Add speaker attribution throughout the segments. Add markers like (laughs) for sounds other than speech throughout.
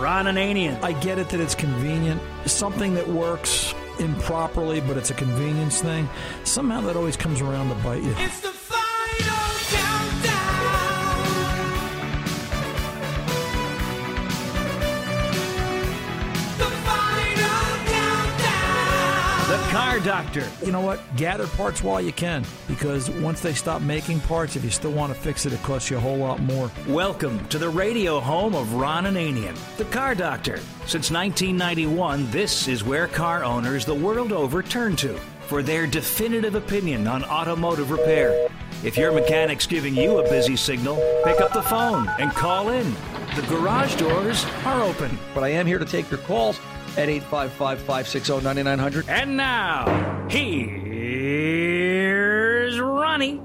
Speaker 1: Ron Ananian.
Speaker 2: I get it that it's convenient, something that works improperly, but it's a convenience thing. Somehow that always comes around to bite you.
Speaker 1: Doctor.
Speaker 2: You know what? Gather parts while you can, because once they stop making parts, if you still want to fix it, it costs you a whole lot more.
Speaker 1: Welcome to the radio home of Ron Ananian, the Car Doctor. Since 1991, this is where car owners the world over turn to for their definitive opinion on automotive repair. If your mechanic's giving you a busy signal, pick up the phone and call in. The garage doors are open.
Speaker 3: But I am here to take your calls at 855 560 9900.
Speaker 1: And now, here's Ronnie.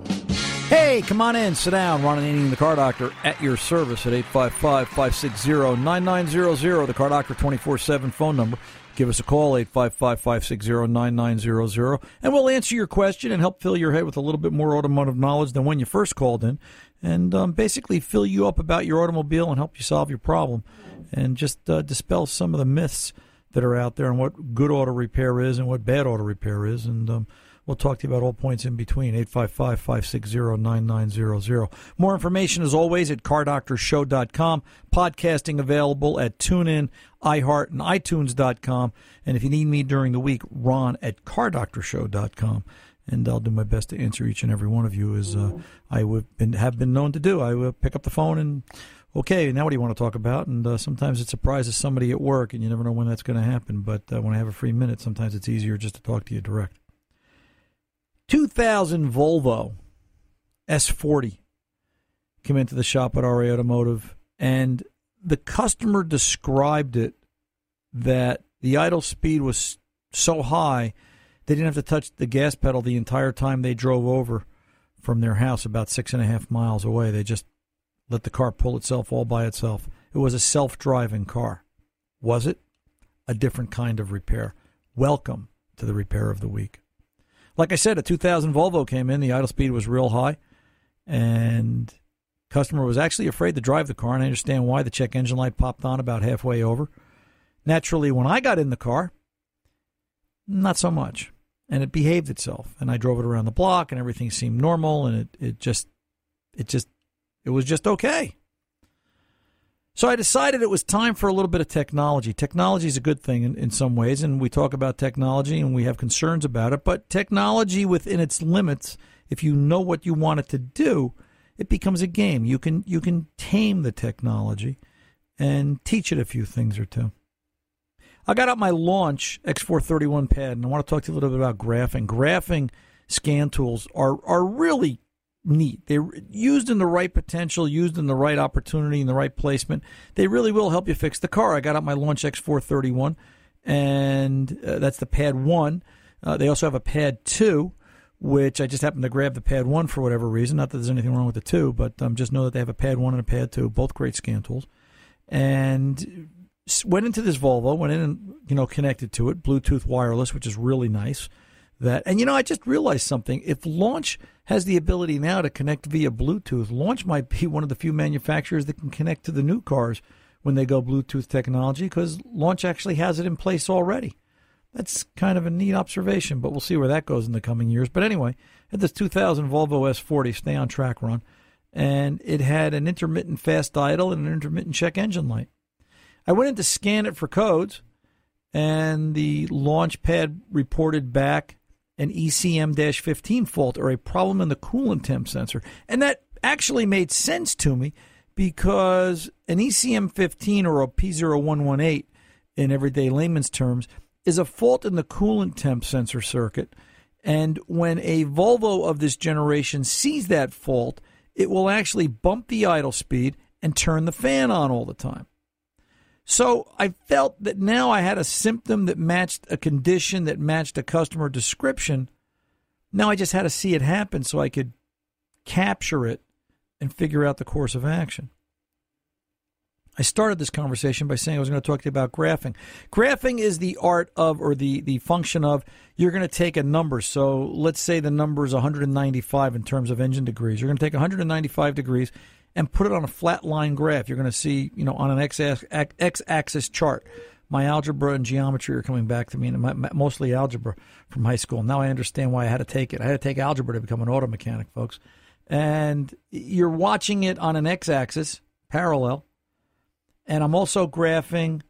Speaker 2: Hey, come on in, sit down. Ron and the Car Doctor at your service at 855 560 9900, the Car Doctor 24 7 phone number. Give us a call, 855 560 9900, and we'll answer your question and help fill your head with a little bit more automotive knowledge than when you first called in. And um, basically fill you up about your automobile and help you solve your problem. And just uh, dispel some of the myths that are out there and what good auto repair is and what bad auto repair is. And um, we'll talk to you about all points in between. 855 560 9900. More information, as always, at cardoctorshow.com. Podcasting available at TuneIn, iHeart, and iTunes.com. And if you need me during the week, Ron at cardoctorshow.com. And I'll do my best to answer each and every one of you as uh, I would been, have been known to do. I will pick up the phone and okay, now what do you want to talk about? And uh, sometimes it surprises somebody at work, and you never know when that's going to happen. But uh, when I have a free minute, sometimes it's easier just to talk to you direct. 2000 Volvo S40 came into the shop at RA Automotive, and the customer described it that the idle speed was so high they didn't have to touch the gas pedal the entire time they drove over from their house about six and a half miles away. They just let the car pull itself all by itself. It was a self driving car. Was it? A different kind of repair. Welcome to the repair of the week. Like I said, a 2000 Volvo came in. The idle speed was real high, and customer was actually afraid to drive the car. And I understand why. The check engine light popped on about halfway over. Naturally, when I got in the car, not so much, and it behaved itself. And I drove it around the block, and everything seemed normal, and it it just it just it was just okay. So I decided it was time for a little bit of technology. Technology is a good thing in, in some ways, and we talk about technology and we have concerns about it. But technology within its limits, if you know what you want it to do, it becomes a game. You can you can tame the technology and teach it a few things or two. I got out my launch X431 pad, and I want to talk to you a little bit about graphing. Graphing scan tools are are really neat. They're used in the right potential, used in the right opportunity, in the right placement. They really will help you fix the car. I got out my Launch X431, and uh, that's the Pad 1. Uh, they also have a Pad 2, which I just happened to grab the Pad 1 for whatever reason. Not that there's anything wrong with the 2, but um, just know that they have a Pad 1 and a Pad 2, both great scan tools. And went into this Volvo, went in and, you know, connected to it, Bluetooth wireless, which is really nice that. And you know, I just realized something. If Launch has the ability now to connect via Bluetooth, Launch might be one of the few manufacturers that can connect to the new cars when they go Bluetooth technology because Launch actually has it in place already. That's kind of a neat observation, but we'll see where that goes in the coming years. But anyway, at this 2000 Volvo S40, stay on track run, and it had an intermittent fast idle and an intermittent check engine light. I went in to scan it for codes, and the launch pad reported back an ECM 15 fault or a problem in the coolant temp sensor. And that actually made sense to me because an ECM 15 or a P0118 in everyday layman's terms is a fault in the coolant temp sensor circuit. And when a Volvo of this generation sees that fault, it will actually bump the idle speed and turn the fan on all the time. So I felt that now I had a symptom that matched a condition that matched a customer description. Now I just had to see it happen so I could capture it and figure out the course of action. I started this conversation by saying I was going to talk to you about graphing. Graphing is the art of, or the, the function of, you're going to take a number. So let's say the number is 195 in terms of engine degrees. You're going to take 195 degrees and put it on a flat line graph. You're going to see, you know, on an x axis chart. My algebra and geometry are coming back to me, and mostly algebra from high school. Now I understand why I had to take it. I had to take algebra to become an auto mechanic, folks. And you're watching it on an x axis, parallel, and I'm also graphing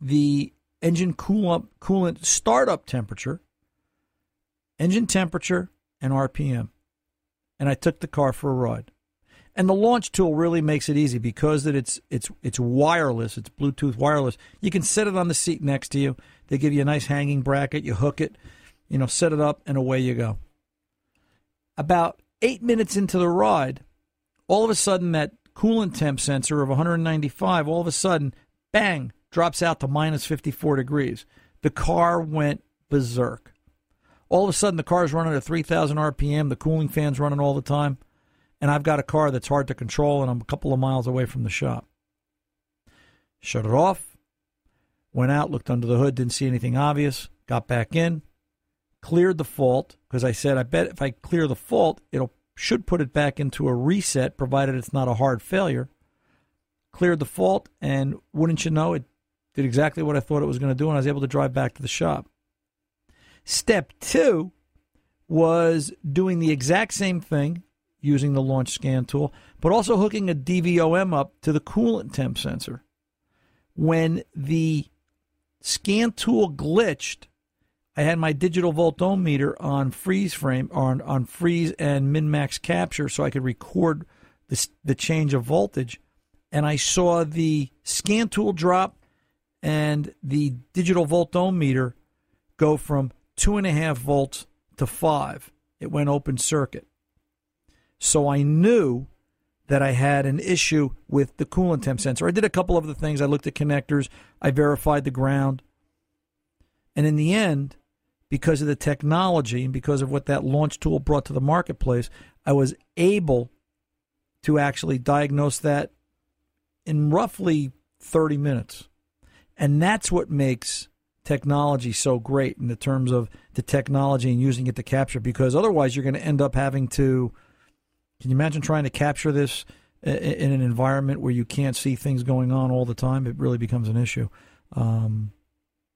Speaker 2: the engine coolant, coolant startup temperature, engine temperature, and RPM. And I took the car for a ride. And the launch tool really makes it easy because that it's it's it's wireless, it's Bluetooth wireless. You can set it on the seat next to you. They give you a nice hanging bracket. You hook it, you know, set it up, and away you go. About eight minutes into the ride, all of a sudden that coolant temp sensor of 195, all of a sudden, bang, drops out to minus 54 degrees. The car went berserk. All of a sudden, the car's running at 3,000 RPM. The cooling fan's running all the time. And I've got a car that's hard to control, and I'm a couple of miles away from the shop. Shut it off. Went out, looked under the hood, didn't see anything obvious. Got back in, cleared the fault because I said I bet if I clear the fault, it'll should put it back into a reset, provided it's not a hard failure. Cleared the fault, and wouldn't you know, it did exactly what I thought it was going to do, and I was able to drive back to the shop. Step two was doing the exact same thing using the launch scan tool, but also hooking a DVOM up to the coolant temp sensor. When the scan tool glitched, I had my digital voltometer on freeze frame on on freeze and min max capture, so I could record the the change of voltage, and I saw the scan tool drop and the digital voltometer go from two and a half volts to five. It went open circuit. So I knew that I had an issue with the coolant temp sensor. I did a couple of other things. I looked at connectors, I verified the ground. And in the end, because of the technology and because of what that launch tool brought to the marketplace, I was able to actually diagnose that in roughly 30 minutes. And that's what makes technology so great in the terms of the technology and using it to capture because otherwise you're going to end up having to can you imagine trying to capture this in an environment where you can't see things going on all the time? It really becomes an issue. Um,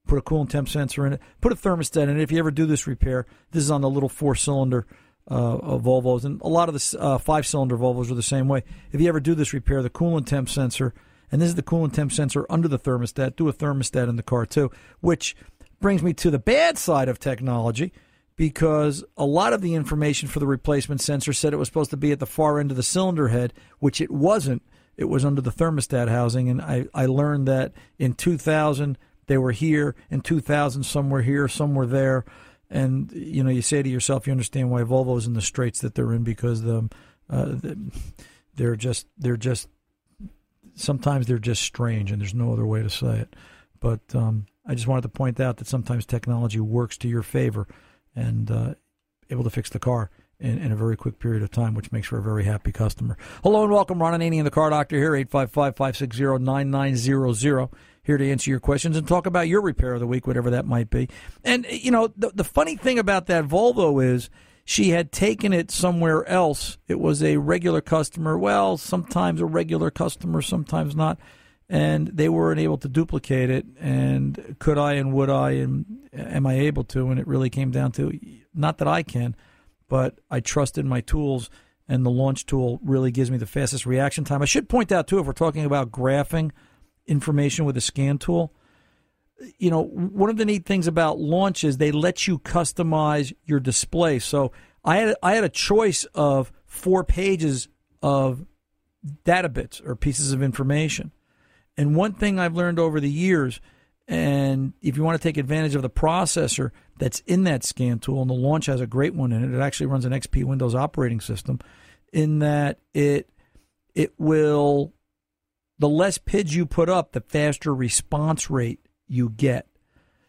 Speaker 2: put a coolant temp sensor in it. Put a thermostat in it. If you ever do this repair this is on the little four cylinder uh, Volvos, and a lot of the uh, five cylinder Volvos are the same way. If you ever do this repair, the coolant temp sensor, and this is the coolant temp sensor under the thermostat, do a thermostat in the car too, which brings me to the bad side of technology because a lot of the information for the replacement sensor said it was supposed to be at the far end of the cylinder head, which it wasn't. It was under the thermostat housing, and I, I learned that in 2000 they were here, in 2000 some were here, some were there, and you know you say to yourself, you understand why Volvo's in the straits that they're in because the, uh, they're just they're just sometimes they're just strange, and there's no other way to say it. But um, I just wanted to point out that sometimes technology works to your favor, and uh, able to fix the car in, in a very quick period of time, which makes for a very happy customer. Hello and welcome, Ron Ananian the Car Doctor here, 855-560-9900, here to answer your questions and talk about your repair of the week, whatever that might be. And, you know, the, the funny thing about that Volvo is she had taken it somewhere else. It was a regular customer. Well, sometimes a regular customer, sometimes not. And they weren't able to duplicate it. And could I and would I and am I able to? And it really came down to not that I can, but I trust in my tools. And the launch tool really gives me the fastest reaction time. I should point out, too, if we're talking about graphing information with a scan tool, you know, one of the neat things about launch is they let you customize your display. So I had I had a choice of four pages of data bits or pieces of information. And one thing I've learned over the years, and if you want to take advantage of the processor that's in that scan tool, and the launch has a great one in it, it actually runs an XP Windows operating system, in that it it will the less PIDs you put up, the faster response rate you get.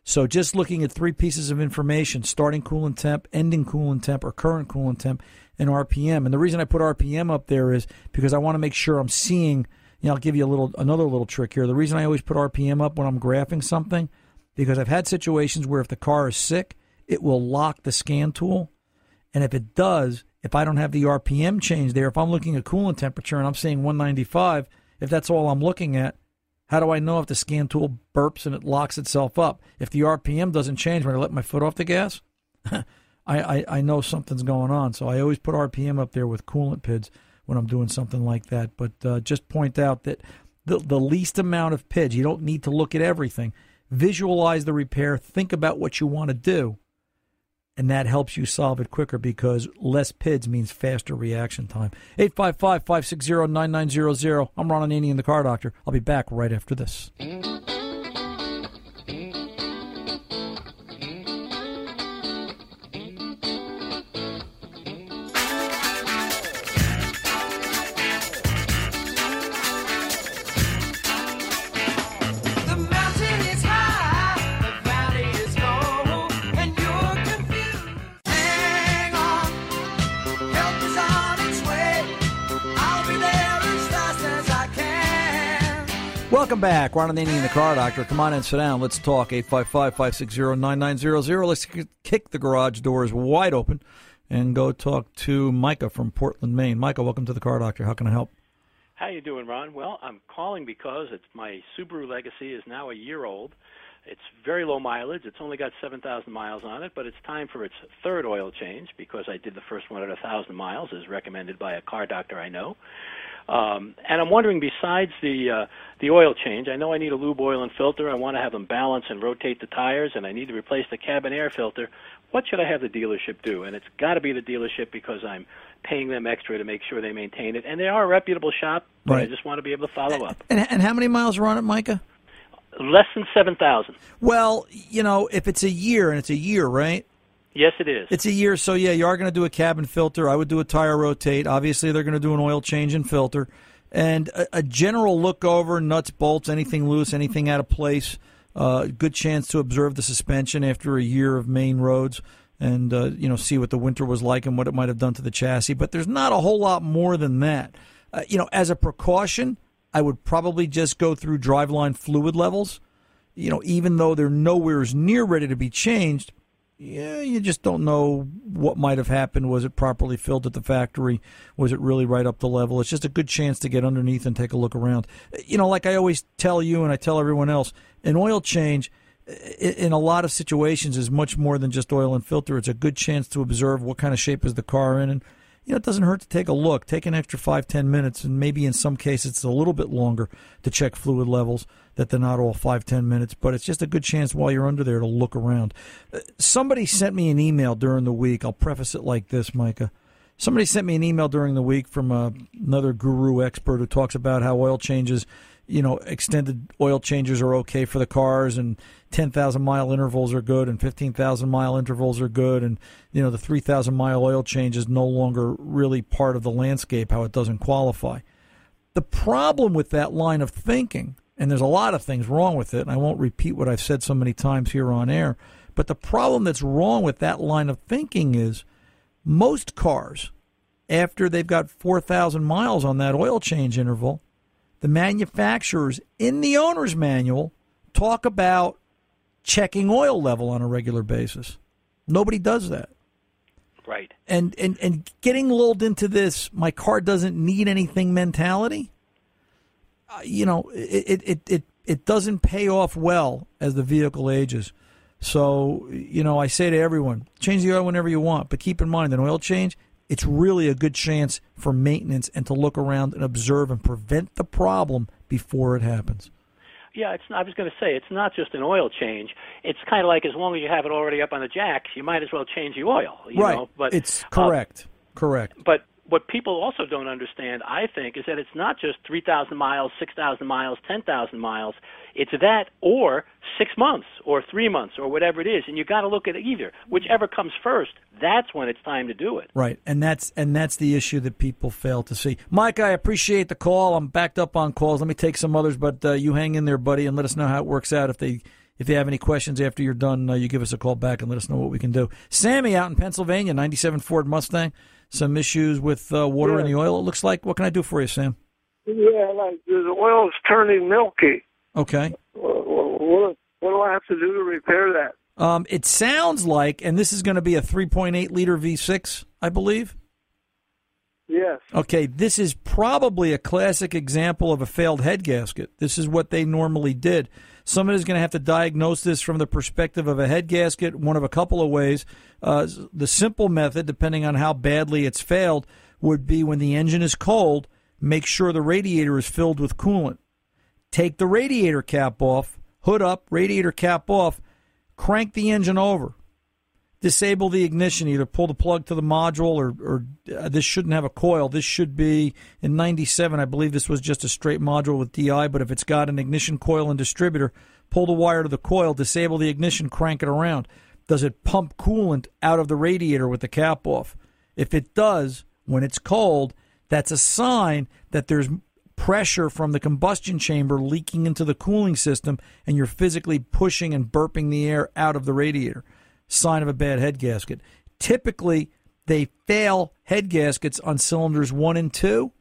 Speaker 2: So just looking at three pieces of information, starting coolant temp, ending coolant temp, or current coolant temp, and RPM. And the reason I put RPM up there is because I want to make sure I'm seeing. You know, I'll give you a little another little trick here. The reason I always put RPM up when I'm graphing something, because I've had situations where if the car is sick, it will lock the scan tool, and if it does, if I don't have the RPM change there, if I'm looking at coolant temperature and I'm seeing 195, if that's all I'm looking at, how do I know if the scan tool burps and it locks itself up? If the RPM doesn't change when I let my foot off the gas, (laughs) I, I, I know something's going on. So I always put RPM up there with coolant PIDs when I'm doing something like that. But uh, just point out that the, the least amount of PIDs, you don't need to look at everything. Visualize the repair, think about what you want to do, and that helps you solve it quicker because less PIDs means faster reaction time. 855 560 9900. I'm Ron Ananian, the car doctor. I'll be back right after this. Welcome back. Ron Ananian, the car doctor. Come on in, sit down. Let's talk. 855 560 9900. Let's kick the garage doors wide open and go talk to Micah from Portland, Maine. Micah, welcome to the car doctor. How can I help?
Speaker 4: How you doing, Ron? Well, I'm calling because it's my Subaru Legacy is now a year old. It's very low mileage. It's only got 7,000 miles on it, but it's time for its third oil change because I did the first one at 1,000 miles, as recommended by a car doctor I know. Um, and I'm wondering, besides the uh, the oil change, I know I need a lube oil and filter. I want to have them balance and rotate the tires, and I need to replace the cabin air filter. What should I have the dealership do? And it's got to be the dealership because I'm paying them extra to make sure they maintain it, and they are a reputable shop. But I just want to be able to follow up.
Speaker 2: And, and how many miles are on it, Micah?
Speaker 4: Less than seven thousand.
Speaker 2: Well, you know, if it's a year, and it's a year, right?
Speaker 4: Yes, it is.
Speaker 2: It's a year, so yeah, you are going to do a cabin filter. I would do a tire rotate. Obviously, they're going to do an oil change and filter, and a, a general look over nuts, bolts, anything loose, anything out of place. Uh, good chance to observe the suspension after a year of main roads, and uh, you know see what the winter was like and what it might have done to the chassis. But there's not a whole lot more than that. Uh, you know, as a precaution, I would probably just go through driveline fluid levels. You know, even though they're nowhere near ready to be changed, yeah, you just don't know what might have happened. Was it properly filled at the factory? Was it really right up the level? It's just a good chance to get underneath and take a look around. You know, like I always tell you and I tell everyone else, an oil change in a lot of situations is much more than just oil and filter. It's a good chance to observe what kind of shape is the car in and you know, it doesn't hurt to take a look. Take an extra five, ten minutes, and maybe in some cases it's a little bit longer to check fluid levels. That they're not all five, ten minutes, but it's just a good chance while you're under there to look around. Uh, Somebody sent me an email during the week. I'll preface it like this, Micah. Somebody sent me an email during the week from uh, another guru expert who talks about how oil changes, you know, extended oil changes are okay for the cars, and 10,000 mile intervals are good, and 15,000 mile intervals are good, and you know the 3,000 mile oil change is no longer really part of the landscape. How it doesn't qualify. The problem with that line of thinking, and there's a lot of things wrong with it, and I won't repeat what I've said so many times here on air, but the problem that's wrong with that line of thinking is most cars, after they've got 4,000 miles on that oil change interval, the manufacturers in the owner's manual talk about checking oil level on a regular basis. Nobody does that
Speaker 4: right.
Speaker 2: and and and getting lulled into this my car doesn't need anything mentality uh, you know it, it it it doesn't pay off well as the vehicle ages so you know i say to everyone change the oil whenever you want but keep in mind an oil change it's really a good chance for maintenance and to look around and observe and prevent the problem before it happens
Speaker 4: Yeah, it's. I was going to say it's not just an oil change. It's kind of like as long as you have it already up on the jack, you might as well change the oil. You
Speaker 2: right
Speaker 4: Know? But
Speaker 2: it's
Speaker 4: uh,
Speaker 2: correct correct
Speaker 4: but what people also don't understand, I think, is that it's not just 3,000 miles, 6,000 miles, 10,000 miles. It's that or six months or three months or whatever it is. And you got to look at either. Whichever comes first, that's when it's time to do it.
Speaker 2: Right, and that's and that's the issue that people fail to see. Mike, I appreciate the call. I'm backed up on calls. Let me take some others, but uh, you hang in there, buddy, and let us know how it works out. If they if they have any questions after you're done, uh, you give us a call back and let us know what we can do. Sammy out in Pennsylvania, '97 Ford Mustang. Some issues with uh, water in the oil. It looks like. What can I do for you, Sam?
Speaker 5: Yeah, like the oil's turning milky.
Speaker 2: Okay.
Speaker 5: What, what, what do I have to do to repair that?
Speaker 2: Um, it sounds like, and this is going to be a 3.8 liter V6, I believe.
Speaker 5: Yes.
Speaker 2: Okay, this is probably a classic example of a failed head gasket. This is what they normally did. Somebody's going to have to diagnose this from the perspective of a head gasket, one of a couple of ways. Uh, the simple method, depending on how badly it's failed, would be when the engine is cold, make sure the radiator is filled with coolant. Take the radiator cap off, hood up, radiator cap off, crank the engine over disable the ignition, either pull the plug to the module or, or uh, this shouldn't have a coil. This should be in 97. I believe this was just a straight module with DI, but if it's got an ignition coil and distributor, pull the wire to the coil, disable the ignition, crank it around. Does it pump coolant out of the radiator with the cap off? If it does, when it's cold, that's a sign that there's pressure from the combustion chamber leaking into the cooling system and you're physically pushing and burping the air out of the radiator sign of a bad head gasket. Typically, they fail head gaskets on cylinders one and two,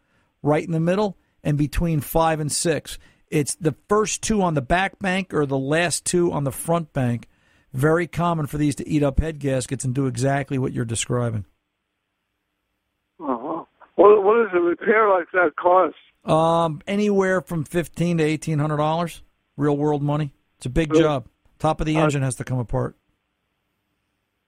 Speaker 2: right in the middle, and between five and six. It's the first two on the back bank or the last two on the front bank. Very common for these to eat up head gaskets and do exactly what you're describing.
Speaker 5: Uh-huh. What, what does a repair like that cost?
Speaker 2: Um, anywhere from fifteen to eighteen hundred dollars, real world money. It's a big job. Top of the engine has to come apart.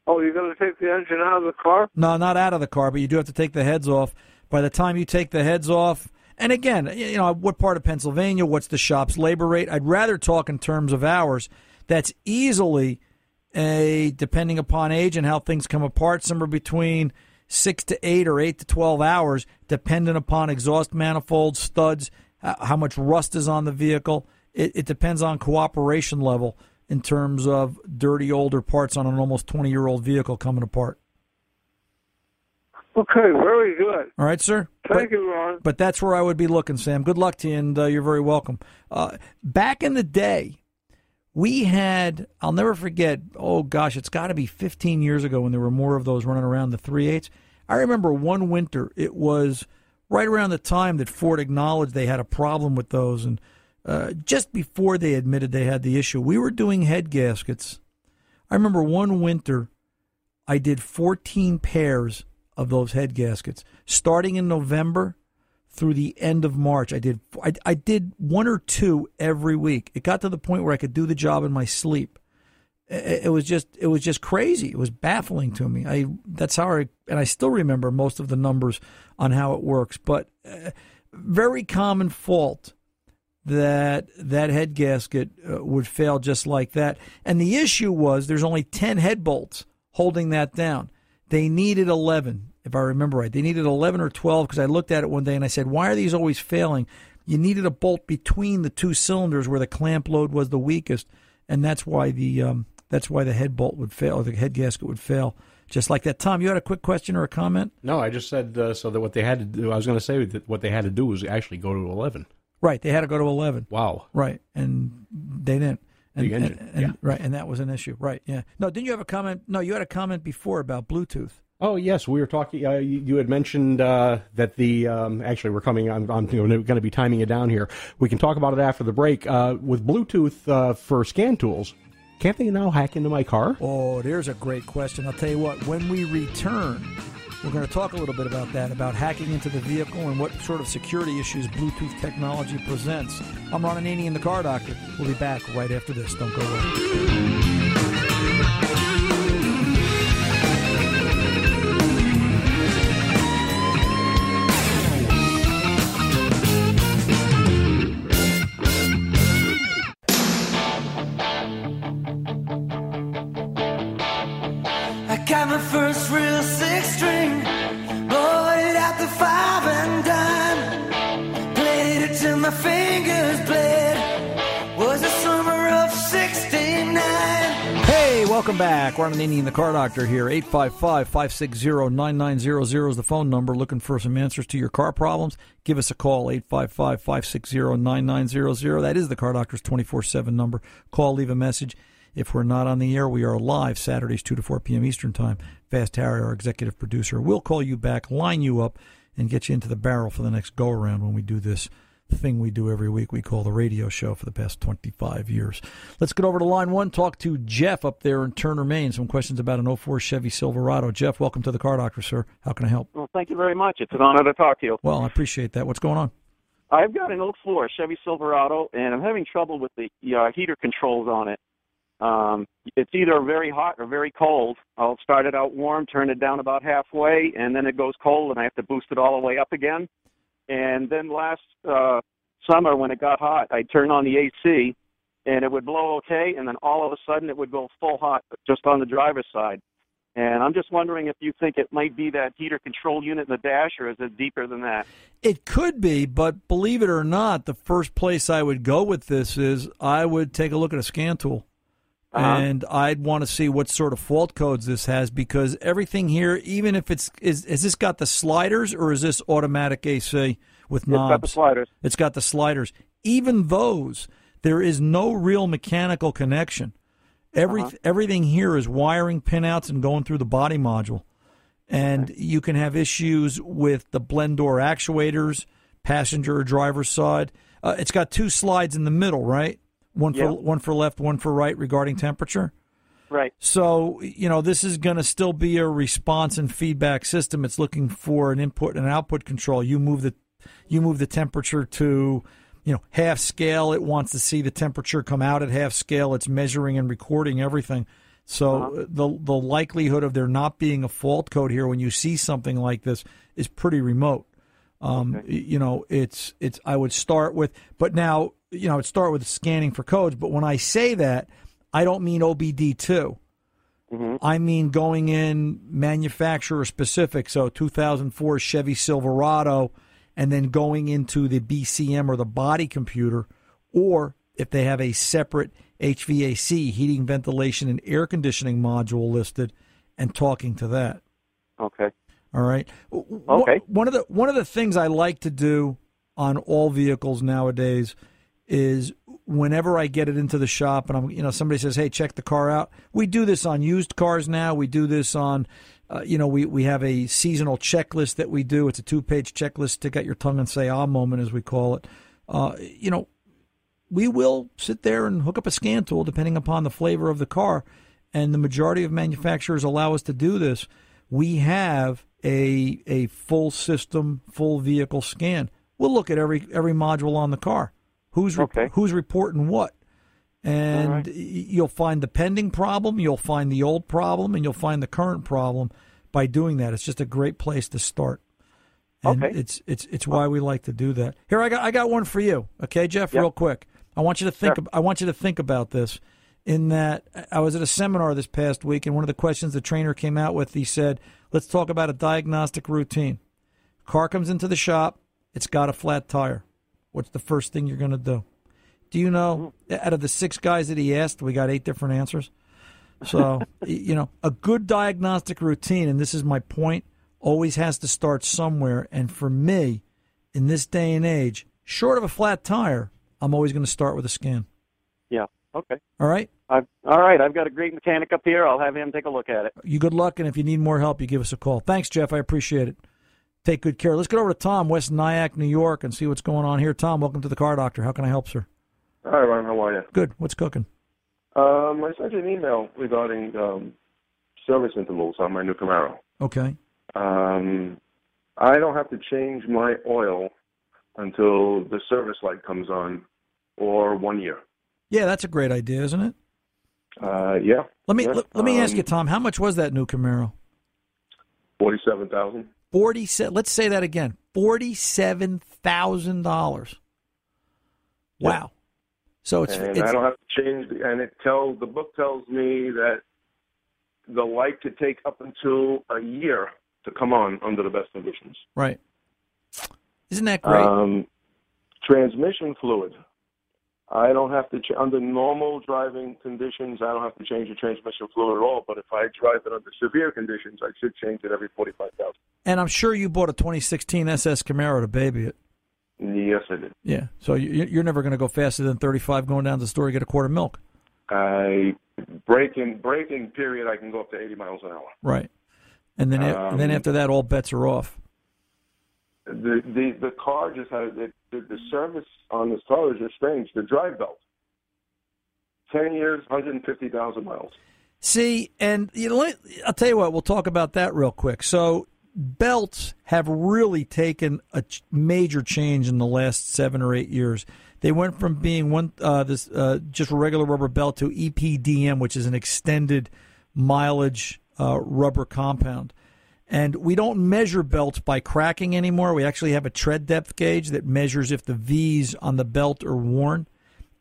Speaker 5: Oh, you're going to take the engine out of the car?
Speaker 2: No, not out of the car, but you do have to take the heads off. By the time you take the heads off, and again, you know, what part of Pennsylvania, what's the shop's labor rate? I'd rather talk in terms of hours. That's easily a, depending upon age and how things come apart, somewhere between six to eight or eight to 12 hours, dependent upon exhaust manifolds, studs, how much rust is on the vehicle. It, it depends on cooperation level in terms of dirty older parts on an almost 20 year old vehicle coming apart.
Speaker 5: Okay, very good.
Speaker 2: All right, sir.
Speaker 5: Thank
Speaker 2: But-
Speaker 5: you, Ron.
Speaker 2: But that's where I would be looking, Sam. Good luck to you, and uh, you're very welcome. Uh, back in the day, we had, I'll never forget, oh gosh, it's got to be 15 years ago when there were more of those running around the 3 8s. I remember one winter, it was right around the time that Ford acknowledged they had a problem with those. And uh, just before they admitted they had the issue, we were doing head gaskets. I remember one winter, I did 14 pairs of those head gaskets starting in November through the end of March. I did I, I did one or two every week. It got to the point where I could do the job in my sleep. It, was just it was just crazy. It was baffling to me. I that's how I and I still remember most of the numbers on how it works. But uh, very common fault that that head gasket uh, would fail just like that. And the issue was there's only 10 head bolts holding that down. They needed 11, if I remember right. They needed 11 or 12 because I looked at it one day and I said, why are these always failing? You needed a bolt between the two cylinders where the clamp load was the weakest, and that's why the um, that's why the head bolt would fail or the head gasket would fail just like that. Tom, you had a quick question or a comment?
Speaker 6: No, I just said uh, so that what they had to do. I was going to say that what they had to do was actually go to eleven.
Speaker 2: Right, they had to go to 11.
Speaker 6: Wow.
Speaker 2: Right, and they didn't. And,
Speaker 6: The engine,
Speaker 2: and- and-
Speaker 6: yeah.
Speaker 2: right, and that was an issue. Right, yeah. No, didn't you have a comment? No, you had a comment before about Bluetooth.
Speaker 6: Oh yes, we were talking. Uh, you, you had mentioned uh, that the um, actually we're coming. I'm, I'm going to be timing it down here. We can talk about it after the break. Uh, with Bluetooth uh, for scan tools, can't they now hack into my car?
Speaker 2: Oh, there's a great question. I'll tell you what, when we return, we're going to talk a little bit about that, about hacking into the vehicle and what sort of security issues Bluetooth technology presents. I'm Ron Ananian, the car doctor. We'll be back right after this. Don't go away.
Speaker 7: Welcome and the
Speaker 2: car doctor here. 855 560 9900 is the phone number. Looking for some answers to your car problems? Give us a call, 855 560 9900. That is the car doctor's 24 7 number. Call, leave a message. If we're not on the air, we are live Saturdays, 2 to 4 p.m. Eastern Time. Fast Harry, our executive producer, will call you back, line you up, and get you into the barrel for the next go around when we do this thing we do every week we call the radio show for the past 25 years. Let's get over to line one, talk to Jeff up there in Turner, Maine. Some questions about an 04 Chevy Silverado. Jeff, welcome to the car doctor, sir. How can I help?
Speaker 8: Well, thank you very much. It's an honor to talk to you.
Speaker 2: Well, I appreciate that. What's going on?
Speaker 8: I've got an 04 Chevy Silverado, and I'm having trouble with the uh, heater controls on it. Um, it's either very hot or very cold. I'll start it out warm, turn it down about halfway, and then it goes cold, and I have to boost it all the way up again. And then last uh, summer, when it got hot, I'd turn on the AC, and it would blow okay, and then all of a sudden it would go full hot just on the driver's side. And I'm just wondering if you think it might be that heater control unit in the dash, or is it deeper than that?
Speaker 2: It could be, but believe it or not, the first place I would go with this is I would take a look at a scan tool.
Speaker 8: Uh-huh.
Speaker 2: And I'd want to see what sort of fault codes this has because everything here, even if it's is has this got the sliders or is this automatic AC with knobs?
Speaker 8: It's got the sliders.
Speaker 2: It's got the sliders. Even those, there is no real mechanical connection. Every
Speaker 8: Uh-huh.
Speaker 2: everything here is wiring pinouts and going through the body module, and you can have issues with the blend door actuators, passenger or driver's side. Uh, it's got two slides in the middle, right? One for
Speaker 8: Yeah.
Speaker 2: one for left, one for right regarding temperature.
Speaker 8: Right.
Speaker 2: So, you know, this is going to still be a response and feedback system. It's looking for an input and output control. You move the you move the temperature to, you know, half scale. It wants to see the temperature come out at half scale. It's measuring and recording everything. So
Speaker 8: Uh-huh.
Speaker 2: the the likelihood of there not being a fault code here when you see something like this is pretty remote. Um, y- You know, it's it's. I would start with, but now you know, I'd start with scanning for codes. But when I say that, I don't mean OBD two. Mm-hmm. I mean going in manufacturer specific. So 2004 Chevy Silverado, and then going into the BCM or the body computer, or if they have a separate HVAC, heating, ventilation, and air conditioning module listed, and talking to that.
Speaker 8: Okay.
Speaker 2: All right.
Speaker 8: Okay.
Speaker 2: One of the one of the things I like to do on all vehicles nowadays is whenever I get it into the shop and I'm you know somebody says, "Hey, check the car out." We do this on used cars now. We do this on uh, you know, we, we have a seasonal checklist that we do. It's a two page checklist. Stick out your tongue and say "ah" moment, as we call it. Uh, you know, we will sit there and hook up a scan tool depending upon the flavor of the car. And the majority of manufacturers allow us to do this. We have a a full system, full vehicle scan. We'll look at every every module on the car. Who's re-
Speaker 8: Okay.
Speaker 2: who's reporting what, and
Speaker 8: right.
Speaker 2: you'll find the pending problem, you'll find the old problem, and you'll find the current problem by doing that. It's just a great place to start. And
Speaker 8: Okay.
Speaker 2: it's it's it's why we like to do that. Here I got I got one for you. Okay, Jeff,
Speaker 8: Yeah.
Speaker 2: real quick. I want you to think
Speaker 8: Sure.
Speaker 2: I want you to think about this in that I was at a seminar this past week and one of the questions the trainer came out with he said, "Let's talk about a diagnostic routine. Car comes into the shop, it's got a flat tire. What's the first thing you're going to do?" Do you know mm-hmm. out of the 6 guys that he asked, we got 8 different answers. So, (laughs) you know, a good diagnostic routine, and this is my point, always has to start somewhere. And for me, in this day and age, short of a flat tire, I'm always going to start with a scan.
Speaker 8: Yeah. Okay.
Speaker 2: All right?
Speaker 8: I've, all right. I've got a great mechanic up here. I'll have him take a look at it.
Speaker 2: You good luck, and if you need more help, you give us a call. Thanks, Jeff. I appreciate it. Take good care. Let's get over to Tom, West Nyack, New York, and see what's going on here. Tom, welcome to the Car Doctor. How can I help, sir?
Speaker 9: Hi, Ron. How are you?
Speaker 2: Good. What's cooking?
Speaker 9: Um, I sent you an email regarding um, service intervals on my new Camaro.
Speaker 2: Okay.
Speaker 9: Um, I don't have to change my oil until the service light comes on, or one year.
Speaker 2: Yeah, that's a great idea, isn't it?
Speaker 9: Uh, yeah.
Speaker 2: Let me
Speaker 9: Yeah.
Speaker 2: let, let me ask
Speaker 9: Um,
Speaker 2: you, Tom. How much was that new Camaro?
Speaker 9: Forty-seven thousand.
Speaker 2: Forty. Let's say that again. Forty-seven thousand dollars. Wow. So it's,
Speaker 9: and
Speaker 2: it's
Speaker 9: I don't have to change. The, and it tells the book tells me that the light could take up until a year to come on under the best conditions.
Speaker 2: right. Isn't that great?
Speaker 9: Um, transmission fluid. I don't have to ch- under normal driving conditions. I don't have to change the transmission fluid at all. But if I drive it under severe conditions, I should change it every forty-five thousand.
Speaker 2: and I'm sure you bought a 2016 SS Camaro to baby it.
Speaker 9: Yes, I did.
Speaker 2: Yeah. So you, you're never going to go faster than 35 going down to the store to get a quart of milk.
Speaker 9: I braking braking period. I can go up to eighty miles an hour.
Speaker 2: Right. And then a- and then
Speaker 9: Um,
Speaker 2: after that, all bets are off.
Speaker 9: The the the car just had the, the the service on this car is just strange. The drive belt. Ten years, 150,000 miles.
Speaker 2: See, and you know, I'll tell you what, we'll talk about that real quick. So, belts have really taken a major change in the last seven or eight years. They went from being one uh, this uh, just regular rubber belt to EPDM, which is an extended mileage uh, rubber compound. And we don't measure belts by cracking anymore. We actually have a tread depth gauge that measures if the V's on the belt are worn.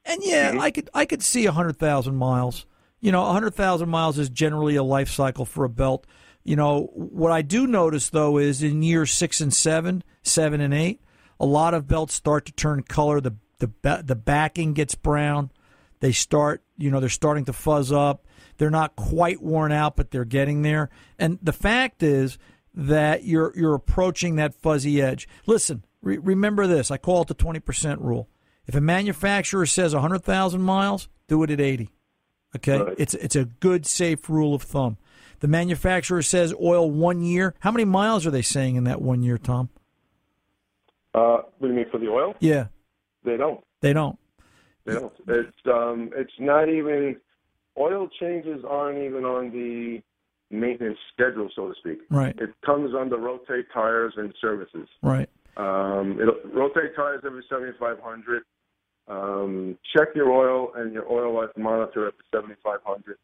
Speaker 2: And yeah, mm-hmm. I could I could see hundred thousand miles. You know, hundred thousand miles is generally a life cycle for a belt. You know, what I do notice though is in years six and seven, seven and eight, a lot of belts start to turn color. The the the backing gets brown. They start, you know, they're starting to fuzz up. They're not quite worn out, but they're getting there. And the fact is that you're you're approaching that fuzzy edge. Listen, re- remember this. I call it the twenty percent rule. If a manufacturer says hundred thousand miles, do it at eighty. Okay,
Speaker 9: Right.
Speaker 2: it's it's a good safe rule of thumb. The manufacturer says oil one year. How many miles are they saying in that one year, Tom?
Speaker 9: Uh, what do you mean for the oil?
Speaker 2: Yeah,
Speaker 9: They don't.
Speaker 2: they don't.
Speaker 9: They don't. It's um, it's not even. Oil changes aren't even on the maintenance schedule, so to speak.
Speaker 2: Right.
Speaker 9: It comes under rotate tires and services.
Speaker 2: Right.
Speaker 9: Um, it'll rotate tires every 7,500. Um, check your oil and your oil life monitor at the 7,500.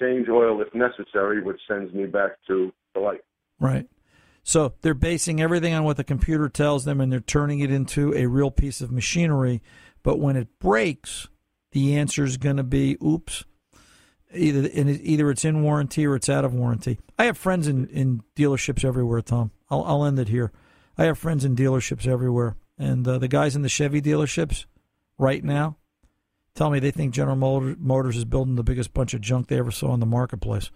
Speaker 9: Change oil if necessary, which sends me back to the light.
Speaker 2: Right. So they're basing everything on what the computer tells them and they're turning it into a real piece of machinery. But when it breaks, the answer is going to be oops. Either either it's in warranty or it's out of warranty. I have friends in, in dealerships everywhere, Tom. I'll, I'll end it here. I have friends in dealerships everywhere. And uh, the guys in the Chevy dealerships right now tell me they think General Motors is building the biggest bunch of junk they ever saw in the marketplace.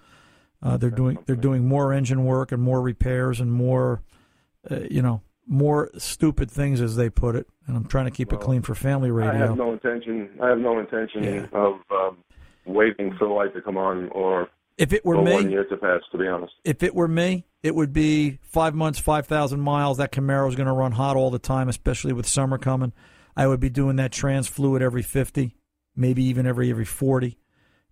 Speaker 2: Uh, they're doing they're doing more engine work and more repairs and more, uh, you know, more stupid things as they put it. And I'm trying to keep it clean for family radio.
Speaker 9: I have no intention. I have no intention
Speaker 2: Yeah.
Speaker 9: of um, waiting for the light to come on or
Speaker 2: if it were me,
Speaker 9: one year to pass. To be honest.
Speaker 2: if it were me, it would be five months, five thousand miles. That Camaro is going to run hot all the time, especially with summer coming. I would be doing that trans fluid every fifty, maybe even every every forty.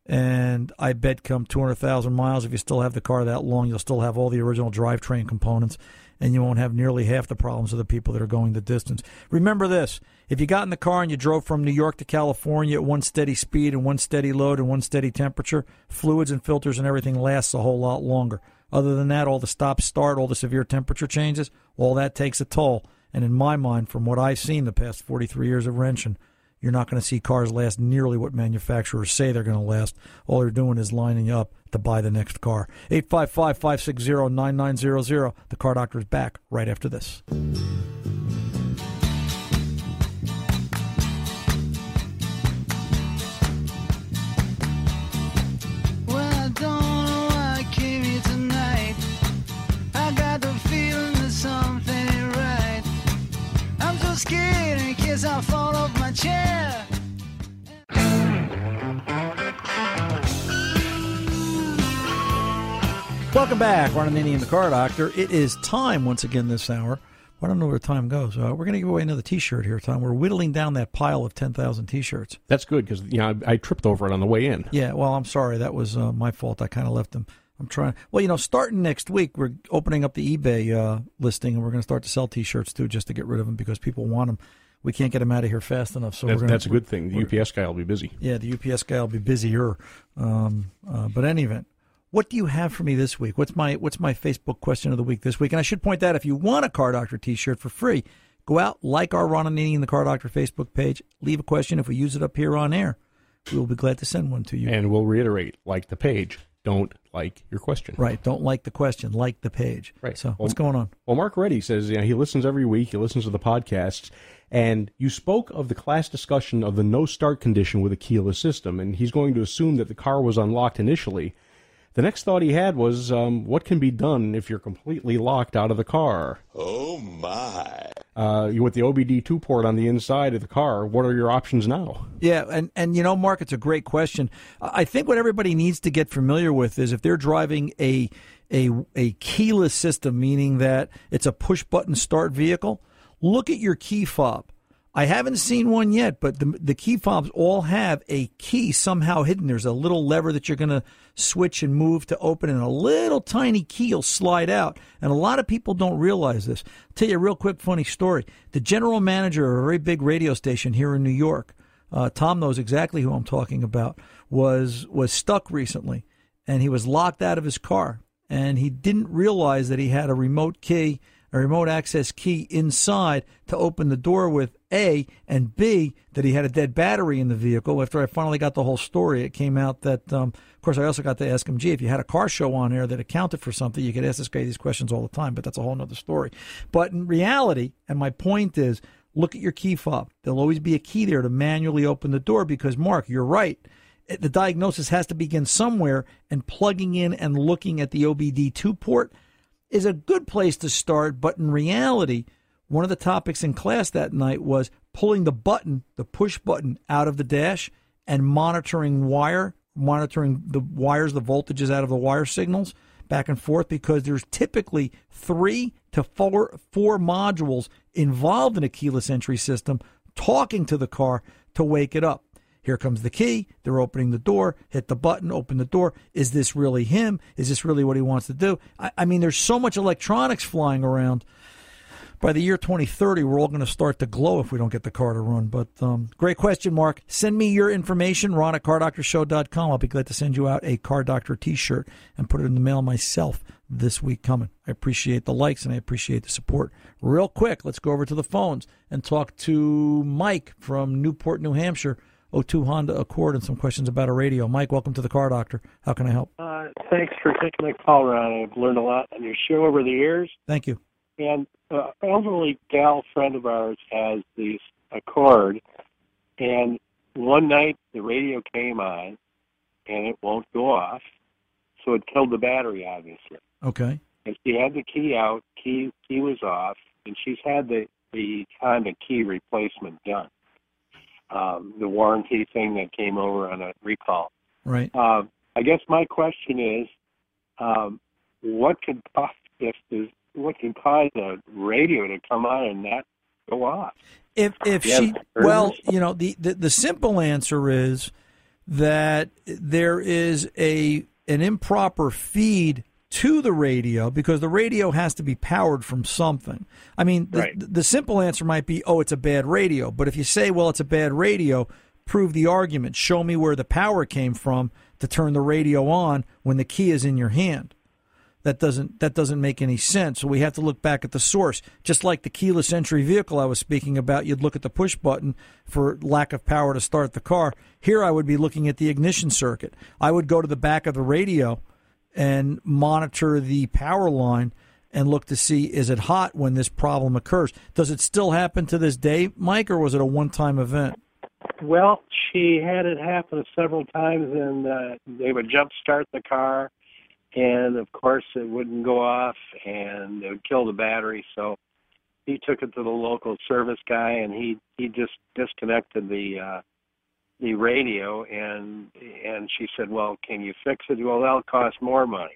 Speaker 2: And I bet come two hundred thousand miles, if you still have the car that long, you'll still have all the original drivetrain components, and you won't have nearly half the problems of the people that are going the distance. Remember this: if you got in the car and you drove from New York to California at one steady speed and one steady load and one steady temperature, fluids and filters and everything lasts a whole lot longer. Other than that, all the stop start, all the severe temperature changes, all that takes a toll. And in my mind, from what I've seen the past 43 years of wrenching, you're not going to see cars last nearly what manufacturers say they're going to last. All they're doing is lining up to buy the next car. 855 560 9900. The car doctor is back right after this. Welcome back, Ron Ananian the Car Doctor. It is time once again this hour. I don't know where time goes. Uh, we're going to give away another T-shirt here, Tom. We're whittling down that pile of ten thousand T-shirts.
Speaker 6: That's good because you know I, I tripped over it on the way in.
Speaker 2: Yeah, well, I'm sorry. That was uh, my fault. I kind of left them. I'm trying. Well, you know, starting next week, we're opening up the eBay uh, listing, and we're going to start to sell T-shirts too, just to get rid of them because people want them. We can't get them out of here fast enough. So
Speaker 6: That's,
Speaker 2: gonna,
Speaker 6: that's a good thing. The UPS guy will be busy.
Speaker 2: Yeah, the UPS guy will be busier. Um, uh, but any event, what do you have for me this week? What's my What's my Facebook question of the week this week? And I should point out, if you want a Car Doctor T-shirt for free, go out like our Ron Ananian the Car Doctor Facebook page. Leave a question. If we use it up here on air, we will be glad to send one to you.
Speaker 6: And we'll reiterate: like the page, don't like your question.
Speaker 2: Right. Don't like the question, like the page.
Speaker 6: Right.
Speaker 2: So what's going on?
Speaker 6: Well, Mark Reddy says you know, he listens every week. He listens to the podcasts, and you spoke of the class discussion of the no start condition with a keyless system, and he's going to assume that the car was unlocked initially. The next thought he had was, um, what can be done if you're completely locked out of the car?
Speaker 10: Oh my.
Speaker 6: Uh, you with the OBD2 port on the inside of the car, what are your options now?
Speaker 2: Yeah, and, and you know, Mark, it's a great question. I think what everybody needs to get familiar with is if they're driving a a a keyless system, meaning that it's a push button start vehicle, look at your key fob. I haven't seen one yet, but the, the key fobs all have a key somehow hidden. There's a little lever that you're going to switch and move to open, and a little tiny key will slide out. And a lot of people don't realize this. I'll tell you a real quick funny story. The general manager of a very big radio station here in New York, uh, Tom knows exactly who I'm talking about, was was stuck recently, and he was locked out of his car, and he didn't realize that he had a remote key a remote access key inside to open the door with A, and B, that he had a dead battery in the vehicle. After I finally got the whole story, it came out that, um, of course, I also got to ask him, gee, if you had a car show on there that accounted for something, you could ask this guy these questions all the time, but that's a whole other story. But in reality, and my point is, look at your key fob. There'll always be a key there to manually open the door because, Mark, you're right the diagnosis has to begin somewhere, and plugging in and looking at the OBD2 port is a good place to start. But in reality, one of the topics in class that night was pulling the button, the push button, out of the dash and monitoring wire, monitoring the wires, the voltages out of the wire signals back and forth because there's typically three to four four modules involved in a keyless entry system talking to the car to wake it up. Here comes the key. They're opening the door. Hit the button, open the door. Is this really him? Is this really what he wants to do? I, I mean, there's so much electronics flying around. By the year 2030, we're all going to start to glow if we don't get the car to run. But um, great question, Mark. Send me your information, ron at cardoctorshow.com. I'll be glad to send you out a Car Doctor t shirt and put it in the mail myself this week coming. I appreciate the likes and I appreciate the support. Real quick, let's go over to the phones and talk to Mike from Newport, New Hampshire. 02 Honda Accord and some questions about a radio. Mike, welcome to the Car Doctor. How can I help?
Speaker 11: Uh, thanks for taking my call, Ron. I've learned a lot on your show over the years.
Speaker 2: Thank you.
Speaker 11: And uh, an elderly gal friend of ours has the Accord, and one night the radio came on, and it won't go off, so it killed the battery, obviously.
Speaker 2: Okay.
Speaker 11: And she had the key out, key key was off, and she's had the the Honda key replacement done um, the warranty thing that came over on a recall.
Speaker 2: Right.
Speaker 11: Um, I guess my question is, um, what could cause if there's, what can cause a radio to come on and not go off?
Speaker 2: If if
Speaker 11: Yeah,
Speaker 2: she well, you know, the, the the simple answer is that there is a an improper feed to the radio because the radio has to be powered from something. I mean, the,
Speaker 11: Right.
Speaker 2: the simple answer might be, oh, it's a bad radio. But if you say, well, it's a bad radio, prove the argument. Show me where the power came from to turn the radio on when the key is in your hand. That doesn't that doesn't make any sense. So we have to look back at the source. Just like the keyless entry vehicle I was speaking about, you'd look at the push button for lack of power to start the car. Here I would be looking at the ignition circuit. I would go to the back of the radio and monitor the power line and look to see is it hot when this problem occurs. Does it still happen to this day, Mike, or was it a one-time event?
Speaker 11: Well, she had it happen several times, and uh, they would jump start the car, and of course it wouldn't go off, and it would kill the battery. So he took it to the local service guy, and he he just disconnected the uh, the radio, and and she said, "Well, can you fix it?" Well, that'll cost more money.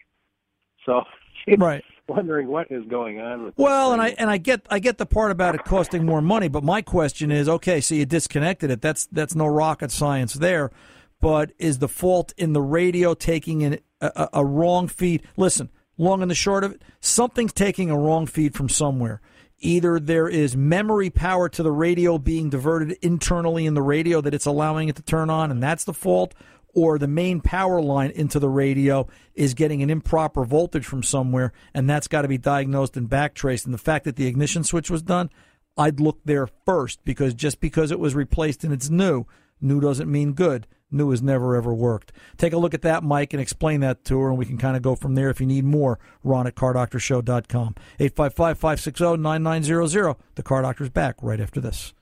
Speaker 11: So (laughs) she's
Speaker 2: Right.
Speaker 11: wondering what is going on with.
Speaker 2: Well, and I and I get I get the part about it costing more money, but my question is, okay, so you disconnected it. That's that's no rocket science there, but is the fault in the radio taking in a, a wrong feed? Listen, long and the short of it, something's taking a wrong feed from somewhere. Either there is memory power to the radio being diverted internally in the radio that it's allowing it to turn on, and that's the fault, or the main power line into the radio is getting an improper voltage from somewhere, and that's got to be diagnosed and backtraced. And the fact that the ignition switch was done, I'd look there first because just because it was replaced and it's new, new doesn't mean good. New has never ever worked. Take a look at that, Mike, and explain that to her, and we can kind of go from there. If you need more, Ron at cardoctorshow.com. 855 560 9900. The Car Doctor's back right after this.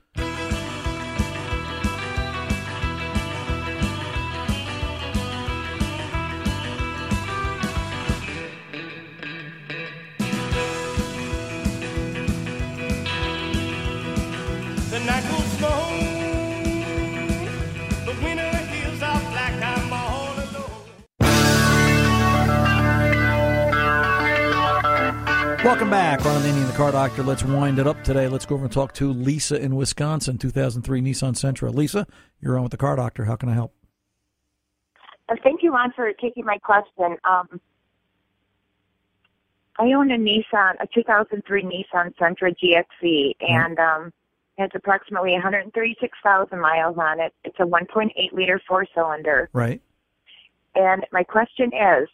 Speaker 2: Welcome back, Ron Ananian the Car Doctor. Let's wind it up today. Let's go over and talk to Lisa in Wisconsin, 2003 Nissan Sentra. Lisa, you're on with the Car Doctor. How can I help?
Speaker 12: Uh, thank you, Ron, for taking my question. Um, I own a Nissan, a 2003 Nissan Sentra GXE, and um, it has approximately 136,000 miles on it. It's a 1.8 liter four cylinder.
Speaker 2: Right.
Speaker 12: And my question is,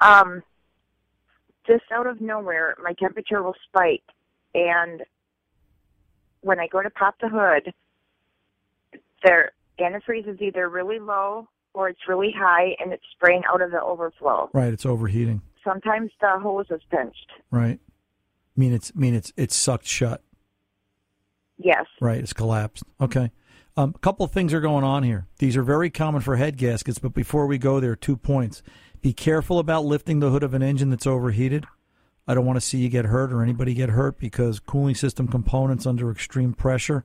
Speaker 12: um, just out of nowhere, my temperature will spike, and when I go to pop the hood, their antifreeze is either really low or it's really high, and it's spraying out of the overflow.
Speaker 2: Right, it's overheating.
Speaker 12: Sometimes the hose is pinched.
Speaker 2: Right. I mean, it's I mean it's it's sucked shut.
Speaker 12: Yes.
Speaker 2: Right, it's collapsed. Okay. Um, a couple of things are going on here. These are very common for head gaskets, but before we go there, two points. Be careful about lifting the hood of an engine that's overheated. I don't want to see you get hurt or anybody get hurt because cooling system components under extreme pressure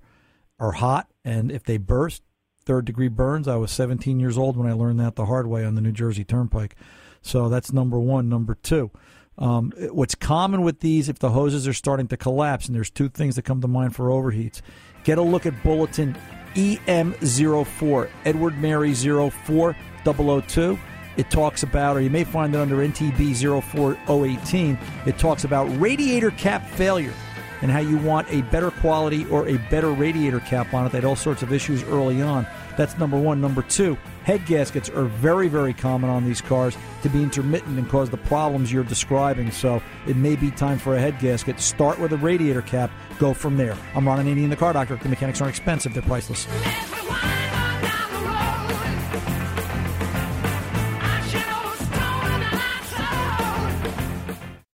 Speaker 2: are hot, and if they burst, third degree burns. I was 17 years old when I learned that the hard way on the New Jersey Turnpike. So that's number one. Number two, um, what's common with these, if the hoses are starting to collapse, and there's two things that come to mind for overheats, get a look at bulletin EM04, Edward Mary 04002. It talks about, or you may find it under NTB 04018, it talks about radiator cap failure and how you want a better quality or a better radiator cap on it. They had all sorts of issues early on. That's number one. Number two, head gaskets are very, very common on these cars to be intermittent and cause the problems you're describing. So it may be time for a head gasket. Start with a radiator cap, go from there. I'm Ron Ananian, the car doctor. The mechanics aren't expensive, they're priceless.